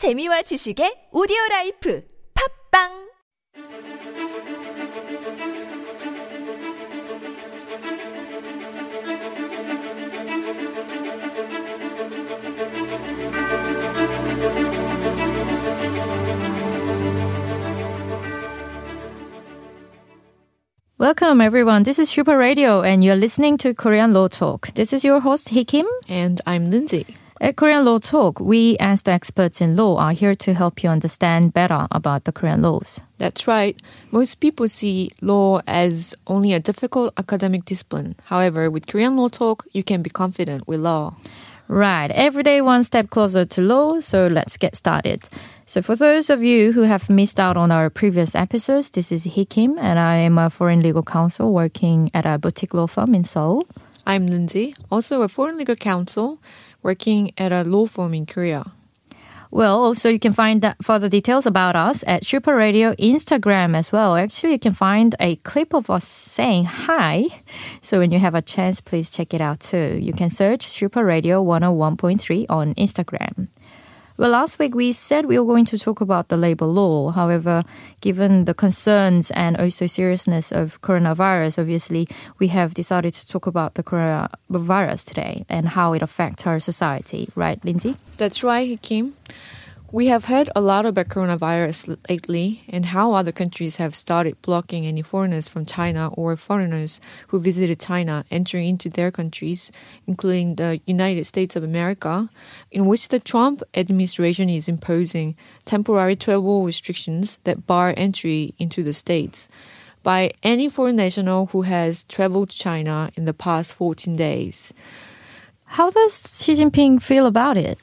재미와 지식의 오디오 라이프 팝빵 Welcome everyone. This is Super Radio and you're listening to Korean Law Talk. This is your host Hee Kim and I'm Lindsay. At Korean Law Talk, we as the experts in law are here to help you understand better about the Korean laws. That's right. Most people see law as only a difficult academic discipline. However, with Korean Law Talk, you can be confident with law. Right. Every day one step closer to law, so let's get started. So for those of you who have missed out on our previous episodes, this is Hee Kim and I am a foreign legal counsel working at a boutique law firm in Seoul. I'm Lindsay, also a foreign legal counsel working at a law firm in Korea. Well, also you can find that further details about us at Super Radio Instagram as well. Actually, you can find a clip of us saying hi. So when you have a chance, please check it out too. You can search Super Radio 101.3 on Instagram. Well, last week we said we were going to talk about the labor law. However, given the concerns and also seriousness of coronavirus, obviously we have decided to talk about the coronavirus today and how it affects our society. Right, Lindsay? That's right, Kim. We have heard a lot about coronavirus lately and how other countries have started blocking any foreigners from China or foreigners who visited China entering into their countries, including the United States of America, in which the Trump administration is imposing temporary travel restrictions that bar entry into the states by any foreign national who has traveled to China in the past 14 days. How does Xi Jinping feel about it?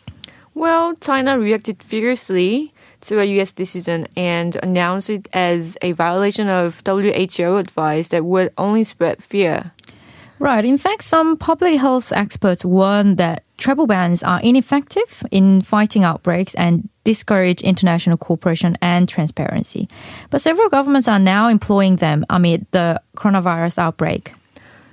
Well, China reacted fiercely to a U.S. decision and announced it as a violation of WHO advice that would only spread fear. Right. In fact, some public health experts warn that travel bans are ineffective in fighting outbreaks and discourage international cooperation and transparency. But several governments are now employing them amid the coronavirus outbreak.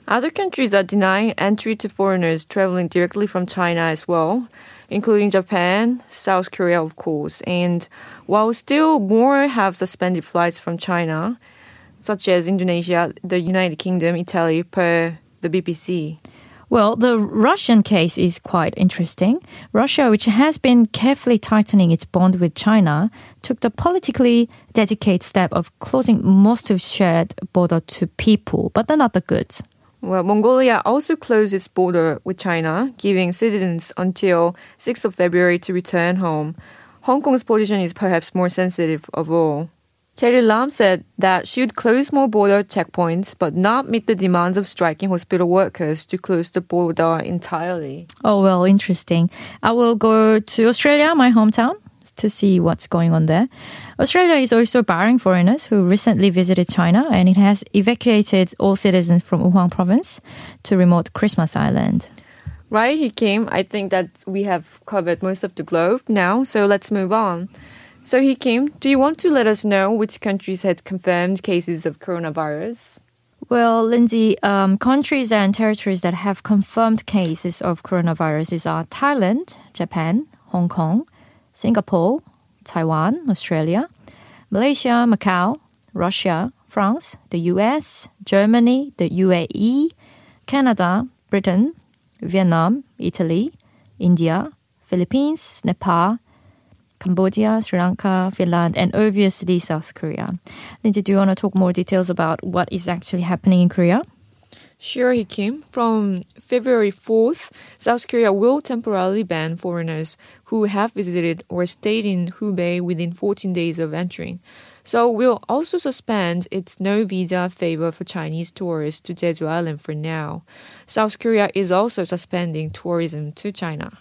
Other countries are denying entry to foreigners traveling directly from China as well including Japan, South Korea, of course. And while still more have suspended flights from China, such as Indonesia, the United Kingdom, Italy, per the BBC. Well, the Russian case is quite interesting. Russia, which has been carefully tightening its bond with China, took the politically dedicated step of closing most of its shared border to people, but not the goods. Well, Mongolia also closed its border with China, giving citizens until 6th of February to return home. Hong Kong's position is perhaps more sensitive of all. Carrie Lam said that she would close more border checkpoints, but not meet the demands of striking hospital workers to close the border entirely. Oh, well, interesting. I will go to Australia, my hometown, to see what's going on there. Australia is also barring foreigners who recently visited China and it has evacuated all citizens from Wuhan province to remote Christmas Island. Right, Hee Kim. I think that we have covered most of the globe now, so let's move on. So Hee Kim. Do you want to let us know which countries had confirmed cases of coronavirus? Well, Lindsay, um, countries and territories that have confirmed cases of coronavirus are Thailand, Japan, Hong Kong, Singapore, Taiwan, Australia, Malaysia, Macau, Russia, France, the US, Germany, the UAE, Canada, Britain, Vietnam, Italy, India, Philippines, Nepal, Cambodia, Sri Lanka, Finland, and obviously South Korea. Linda, do you want to talk more details about what is actually happening in Korea? Sure, Hee Kim. From February 4th, South Korea will temporarily ban foreigners who have visited or stayed in Hubei within 14 days of entering. So will also suspend its no visa favor for Chinese tourists to Jeju Island for now. South Korea is also suspending tourism to China.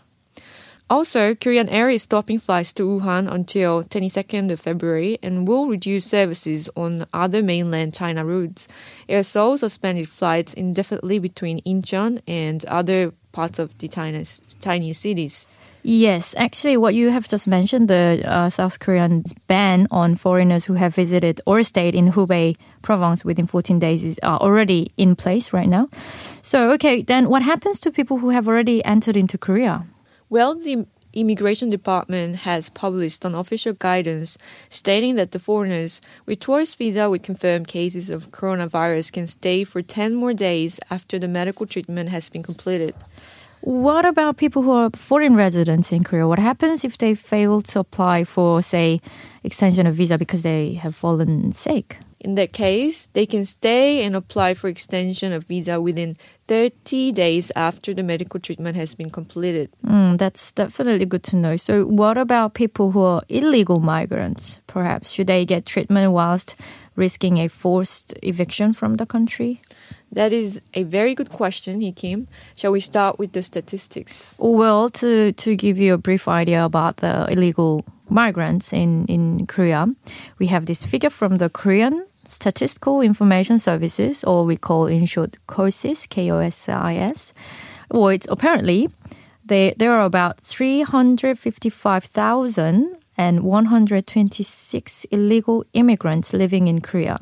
Also, Korean Air is stopping flights to Wuhan until 22nd of February and will reduce services on other mainland China routes. Air Seoul suspended flights indefinitely between Incheon and other parts of the Chinese, cities. Yes, actually, what you have just mentioned, the uh, South Korean ban on foreigners who have visited or stayed in Hubei province within 14 days is uh, already in place right now. So, okay, then what happens to people who have already entered into Korea? Well, the Immigration Department has published an official guidance stating that the foreigners with tourist visa with confirmed cases of coronavirus can stay for 10 more days after the medical treatment has been completed. What about people who are foreign residents in Korea? What happens if they fail to apply for, say, extension of visa because they have fallen sick? In that case, they can stay and apply for extension of visa within 30 days after the medical treatment has been completed. Mm, that's definitely good to know. So, what about people who are illegal migrants? Perhaps should they get treatment whilst risking a forced eviction from the country? That is a very good question, Hee Kim. Shall we start with the statistics? Well, to, to give you a brief idea about the illegal migrants in, in Korea, we have this figure from the Korean Statistical Information Services, or we call in short KOSIS, K-O-S-I-S. Well, it's apparently they, there are about 355,000 and 126 illegal immigrants living in Korea.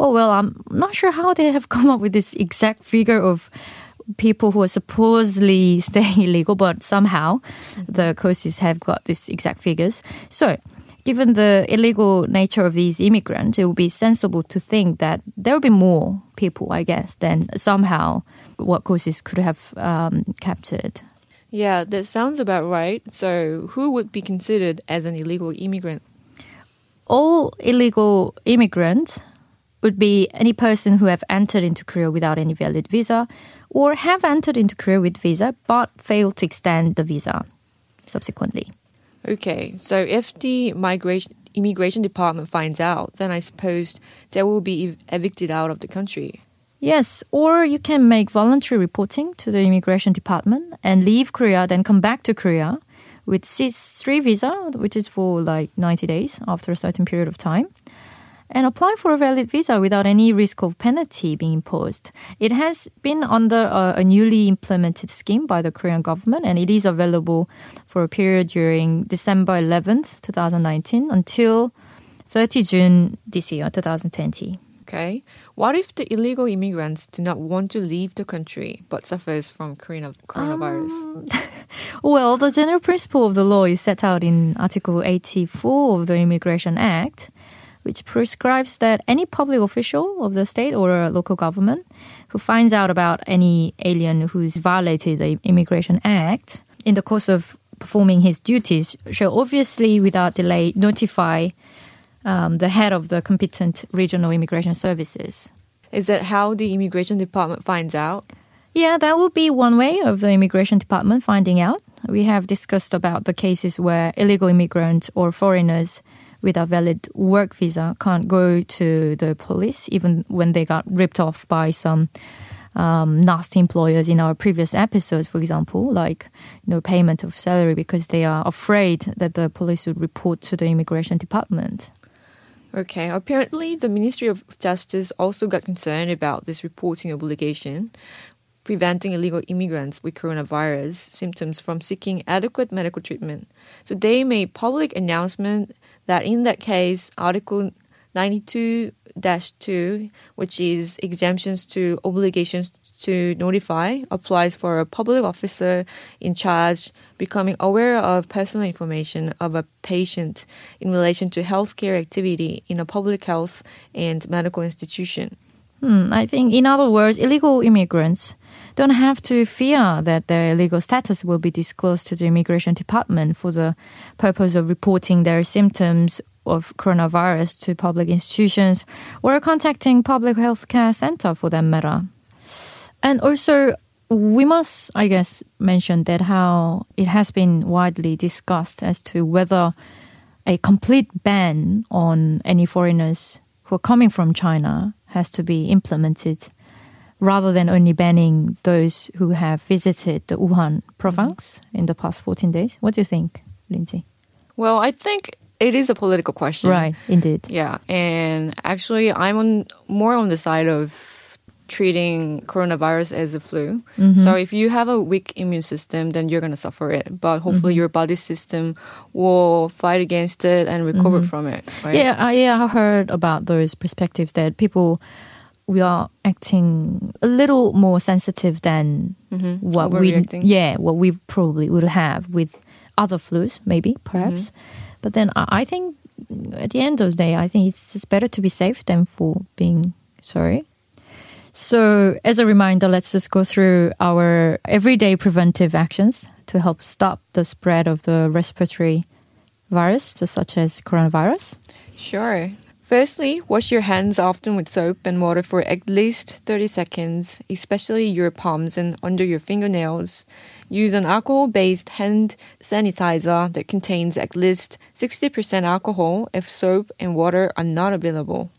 Oh, well, I'm not sure how they have come up with this exact figure of people who are supposedly staying illegal, but somehow the KOSIS have got these exact figures. So, given the illegal nature of these immigrants, it would be sensible to think that there will be more people, I guess, than somehow what KOSIS could have um, captured. Yeah, that sounds about right. So, who would be considered as an illegal immigrant? All illegal immigrants would be any person who have entered into Korea without any valid visa or have entered into Korea with visa but failed to extend the visa subsequently. Okay, so if the migration immigration department finds out, then I suppose they will be ev- evicted out of the country. Yes, or you can make voluntary reporting to the immigration department and leave Korea, then come back to Korea with C3 visa, which is for like 90 days after a certain period of time, and apply for a valid visa without any risk of penalty being imposed. It has been under a, a newly implemented scheme by the Korean government, and it is available for a period during December 11th, 2019 until 30 June this year, 2020. Okay. What if the illegal immigrants do not want to leave the country but suffers from corona- coronavirus? Um, well, the general principle of the law is set out in Article 84 of the Immigration Act, which prescribes that any public official of the state or local government who finds out about any alien who's violated the Immigration Act in the course of performing his duties shall obviously, without delay, notify um, the head of the competent regional immigration services. Is that how the immigration department finds out? Yeah, that would be one way of the immigration department finding out. We have discussed about the cases where illegal immigrants or foreigners with a valid work visa can't go to the police even when they got ripped off by some um, nasty employers in our previous episodes, for example, like you know payment of salary because they are afraid that the police would report to the immigration department. Okay, apparently the Ministry of Justice also got concerned about this reporting obligation, preventing illegal immigrants with coronavirus symptoms from seeking adequate medical treatment. So they made public announcement that in that case, Article 92-2, which is exemptions to obligations to notify, applies for a public officer in charge becoming aware of personal information of a patient in relation to healthcare activity in a public health and medical institution. Hmm, I think, in other words, illegal immigrants don't have to fear that their legal status will be disclosed to the immigration department for the purpose of reporting their symptoms of coronavirus to public institutions or contacting public health care center for that matter. And also, we must, I guess, mention that how it has been widely discussed as to whether a complete ban on any foreigners who are coming from China has to be implemented rather than only banning those who have visited the Wuhan province mm-hmm. in the past 14 days. What do you think, Lindsay? Well, I think it is a political question. Right, indeed. Yeah, and actually, I'm on more on the side of treating coronavirus as a flu. Mm-hmm. So if you have a weak immune system, then you're gonna suffer it. But hopefully, mm-hmm. your body system will fight against it and recover mm-hmm. from it. Right? Yeah, I, yeah, I heard about those perspectives that people we are acting a little more sensitive than Mhm. what we yeah what we probably would have with other flus, maybe, perhaps. But then I, I think at the end of the day, I think it's just better to be safe than for being sorry. So, as a reminder, let's just go through our everyday preventive actions to help stop the spread of the respiratory virus, just such as coronavirus. Sure. Firstly, wash your hands often with soap and water for at least 30 seconds, especially your palms and under your fingernails. Use an alcohol based hand sanitizer that contains at least 60% alcohol if soap and water are not available.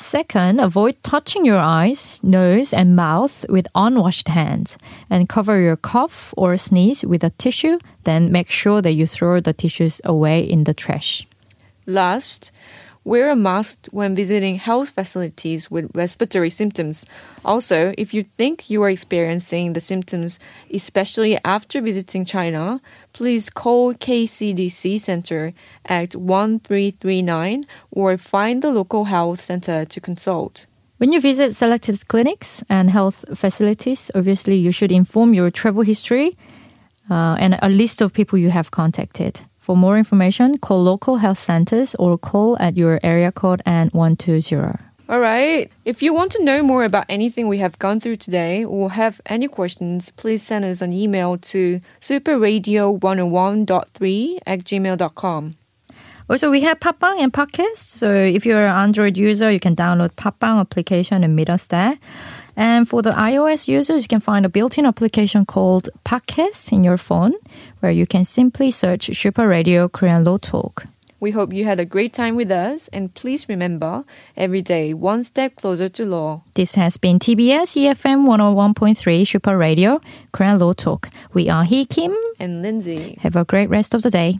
Second, avoid touching your eyes, nose, and mouth with unwashed hands and cover your cough or sneeze with a tissue. Then make sure that you throw the tissues away in the trash. Last, wear a mask when visiting health facilities with respiratory symptoms. Also, if you think you are experiencing the symptoms, especially after visiting China, please call KCDC Center at 1339 or find the local health center to consult. When you visit selected clinics and health facilities, obviously you should inform your travel history uh, and a list of people you have contacted. For more information, call local health centers or call at your area code and 120. All right. If you want to know more about anything we have gone through today or have any questions, please send us an email to superradio101.3 at gmail.com. Also, we have Podbbang and Podcast. So if you're an Android user, you can download Podbbang application and meet us there. And for the iOS users, you can find a built-in application called Podcast in your phone, where you can simply search Super Radio Korean Law Talk. We hope you had a great time with us, and please remember, every day one step closer to law. This has been TBS EFM 101.3 Super Radio Korean Law Talk. We are Hee Kim. And Lindsay. Have a great rest of the day.